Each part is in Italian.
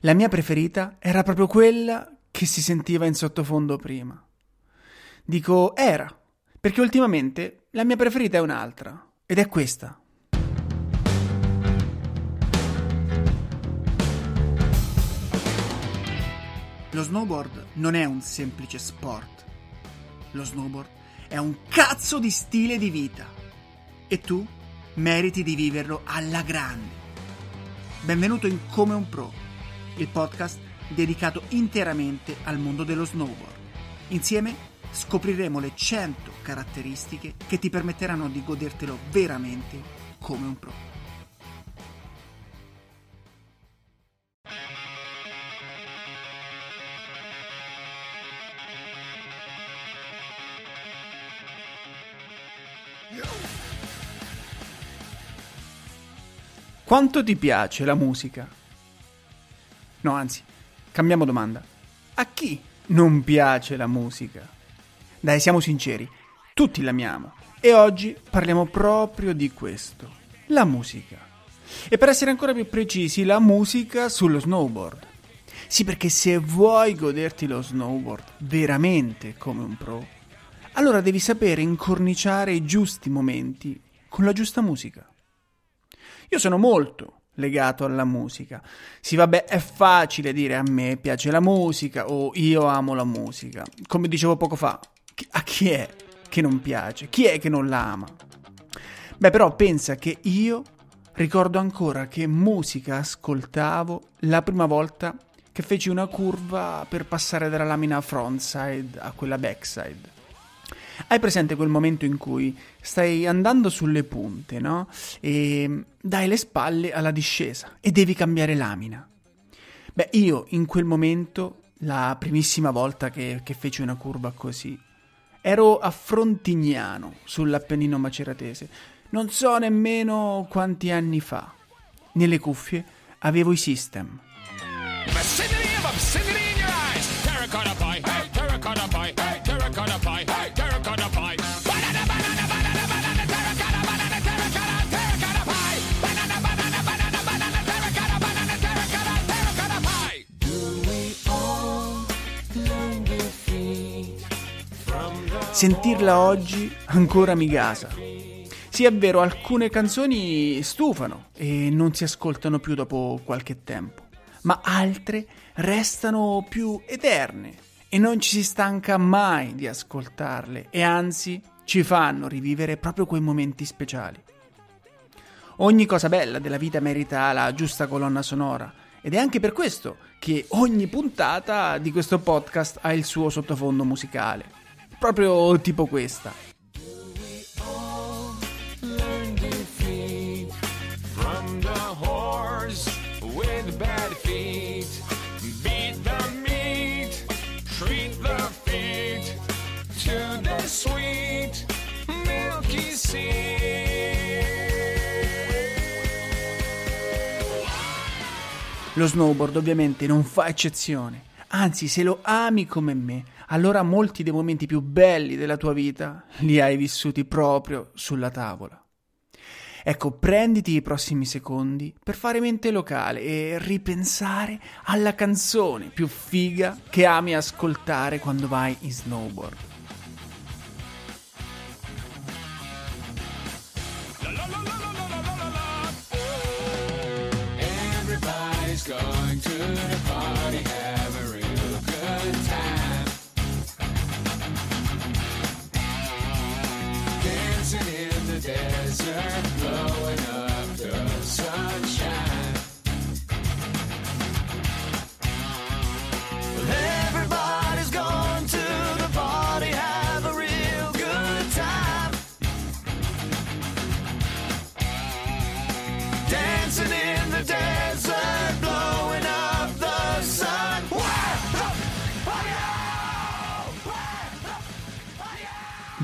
La mia preferita era proprio quella che si sentiva in sottofondo prima. Dico era, perché ultimamente la mia preferita è un'altra, ed è questa. Lo snowboard non è un semplice sport. Lo snowboard è un cazzo di stile di vita. E tu meriti di viverlo alla grande. Benvenuto in Come un Pro, il podcast dedicato interamente al mondo dello snowboard. Insieme scopriremo le 100 caratteristiche che ti permetteranno di godertelo veramente come un pro. Quanto ti piace la musica? No, anzi, cambiamo domanda. A chi non piace la musica? Dai, siamo sinceri, tutti l'amiamo. E oggi parliamo proprio di questo, la musica. E per essere ancora più precisi, la musica sullo snowboard. Sì, perché se vuoi goderti lo snowboard veramente come un pro, allora devi sapere incorniciare i giusti momenti con la giusta musica. Io sono molto legato alla musica. Sì, vabbè, è facile dire a me piace la musica o io amo la musica. Come dicevo poco fa, a chi è che non piace? Chi è che non la ama? Beh, però pensa che io ricordo ancora che musica ascoltavo la prima volta che feci una curva per passare dalla lamina frontside a quella backside. Hai presente quel momento in cui stai andando sulle punte, no? E dai le spalle alla discesa e devi cambiare lamina. Beh, io in quel momento, la primissima volta che, che feci una curva così, ero a Frontignano, sull'Appennino maceratese. Non so nemmeno quanti anni fa. Nelle cuffie avevo i system. Sentirla oggi ancora mi gasa. Sì, è vero, alcune canzoni stufano e non si ascoltano più dopo qualche tempo, ma altre restano più eterne e non ci si stanca mai di ascoltarle e anzi ci fanno rivivere proprio quei momenti speciali. Ogni cosa bella della vita merita la giusta colonna sonora ed è anche per questo che ogni puntata di questo podcast ha il suo sottofondo musicale proprio tipo questa. Lo snowboard ovviamente non fa eccezione, anzi se lo ami come me, allora molti dei momenti più belli della tua vita li hai vissuti proprio sulla tavola. Ecco, prenditi i prossimi secondi per fare mente locale e ripensare alla canzone più figa che ami ascoltare quando vai in snowboard. Going to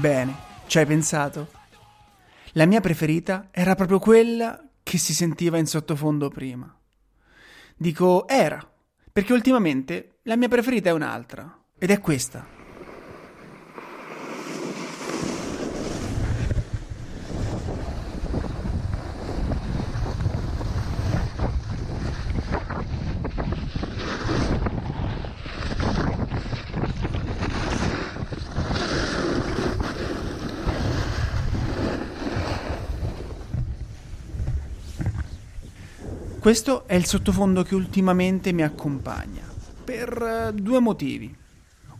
Bene, ci hai pensato? La mia preferita era proprio quella che si sentiva in sottofondo prima. Dico era, perché ultimamente la mia preferita è un'altra, ed è questa. Questo è il sottofondo che ultimamente mi accompagna, per uh, due motivi.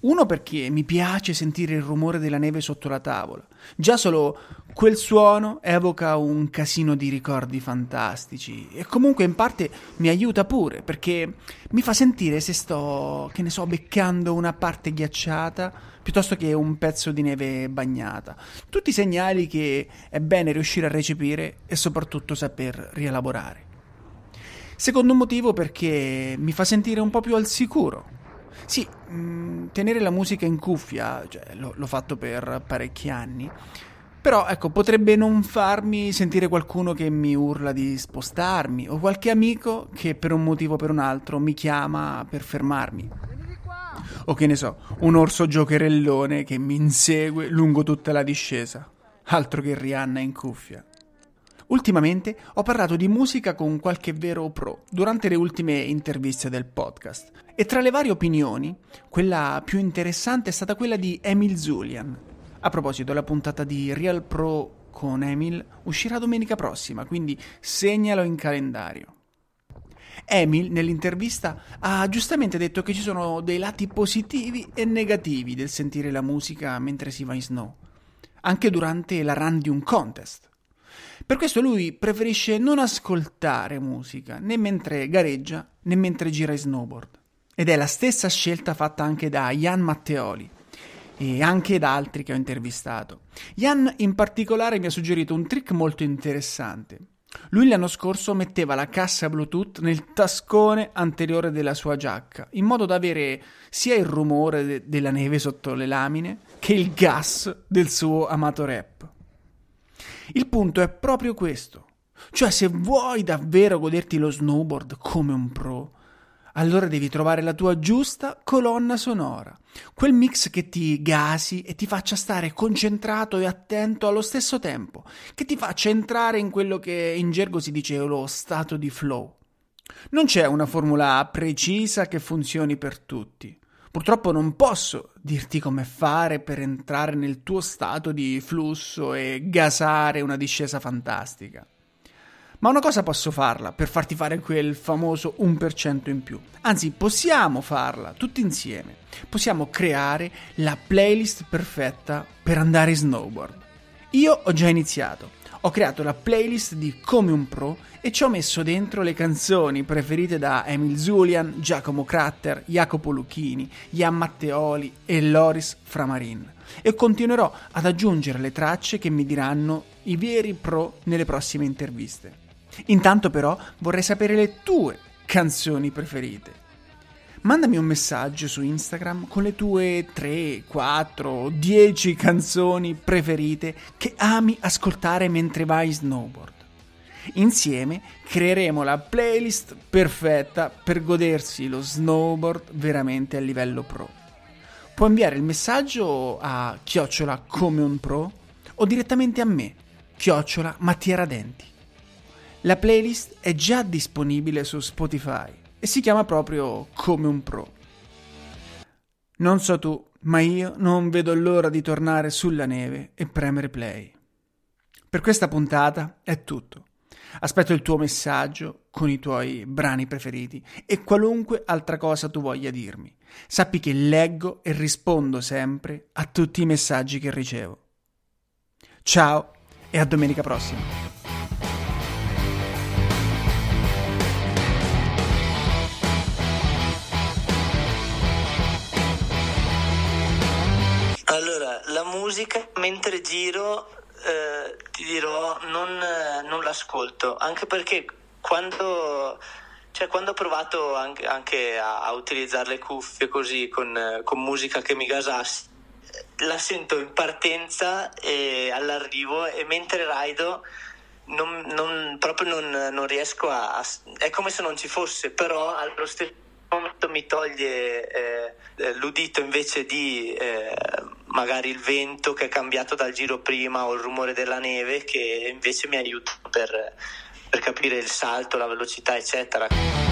Uno perché mi piace sentire il rumore della neve sotto la tavola. Già solo quel suono evoca un casino di ricordi fantastici e comunque in parte mi aiuta pure perché mi fa sentire se sto, che ne so, beccando una parte ghiacciata piuttosto che un pezzo di neve bagnata. Tutti segnali che è bene riuscire a recepire e soprattutto saper rielaborare. Secondo motivo perché mi fa sentire un po' più al sicuro sì, mh, mm, tenere la musica in cuffia, cioè, l'ho, l'ho fatto per parecchi anni, però ecco, potrebbe non farmi sentire qualcuno che mi urla di spostarmi o qualche amico che per un motivo o per un altro mi chiama per fermarmi. O che ne so, un orso giocherellone che mi insegue lungo tutta la discesa. Altro che Rihanna in cuffia. Ultimamente ho parlato di musica con qualche vero pro durante le ultime interviste del podcast e tra le varie opinioni, quella più interessante è stata quella di Emil Zulian. A proposito, la puntata di Real Pro con Emil uscirà domenica prossima, quindi segnalo in calendario. Emil nell'intervista ha giustamente detto che ci sono dei lati positivi e negativi del sentire la musica mentre si va in snow, anche durante la run di un contest. Per questo lui preferisce non ascoltare musica né mentre gareggia né mentre gira in snowboard. Ed è la stessa scelta fatta anche da Jan Matteoli e anche da altri che ho intervistato. Jan in particolare mi ha suggerito un trick molto interessante. Lui l'anno scorso metteva la cassa Bluetooth nel tascone anteriore della sua giacca, in modo da avere sia il rumore de- della neve sotto le lamine che il gas del suo amato rap. Il punto è proprio questo. Cioè, se vuoi davvero goderti lo snowboard come un pro, allora devi trovare la tua giusta colonna sonora, quel mix che ti gasi e ti faccia stare concentrato e attento allo stesso tempo, che ti faccia entrare in quello che in gergo si dice lo stato di flow. Non c'è una formula precisa che funzioni per tutti. Purtroppo non posso dirti come fare per entrare nel tuo stato di flusso e gasare una discesa fantastica. Ma una cosa posso farla per farti fare quel famoso 1% in più. Anzi, possiamo farla tutti insieme. Possiamo creare la playlist perfetta per andare in snowboard. Io ho già iniziato. Ho creato la playlist di Come un Pro e ci ho messo dentro le canzoni preferite da Emil Zulian, Giacomo Cratter, Jacopo Lucchini, Ian Matteoli e Loris Framarin. E continuerò ad aggiungere le tracce che mi diranno i veri pro nelle prossime interviste. Intanto però vorrei sapere le tue canzoni preferite. Mandami un messaggio su Instagram con le tue 3, 4, 10 canzoni preferite che ami ascoltare mentre vai snowboard. Insieme creeremo la playlist perfetta per godersi lo snowboard veramente a livello pro. Puoi inviare il messaggio a chiocciola come un pro o direttamente a me, chiocciola Mattia Radenti. La playlist è già disponibile su Spotify e si chiama proprio come un pro. Non so tu, ma io non vedo l'ora di tornare sulla neve e premere play. Per questa puntata è tutto. Aspetto il tuo messaggio con i tuoi brani preferiti e qualunque altra cosa tu voglia dirmi. Sappi che leggo e rispondo sempre a tutti i messaggi che ricevo. Ciao e a domenica prossima. La musica mentre giro eh, ti dirò, non, non, l'ascolto, anche perché quando, cioè, quando ho provato anche, anche a, a, utilizzare le cuffie così con, con musica che mi gasassi, la sento in partenza e all'arrivo e mentre raido non, non, proprio non, non riesco a, a, è come se non ci fosse però allo stesso momento mi toglie eh, eh l'udito invece di eh, magari il vento che è cambiato dal giro prima o il rumore della neve che invece mi aiuta per, per capire il salto, la velocità eccetera.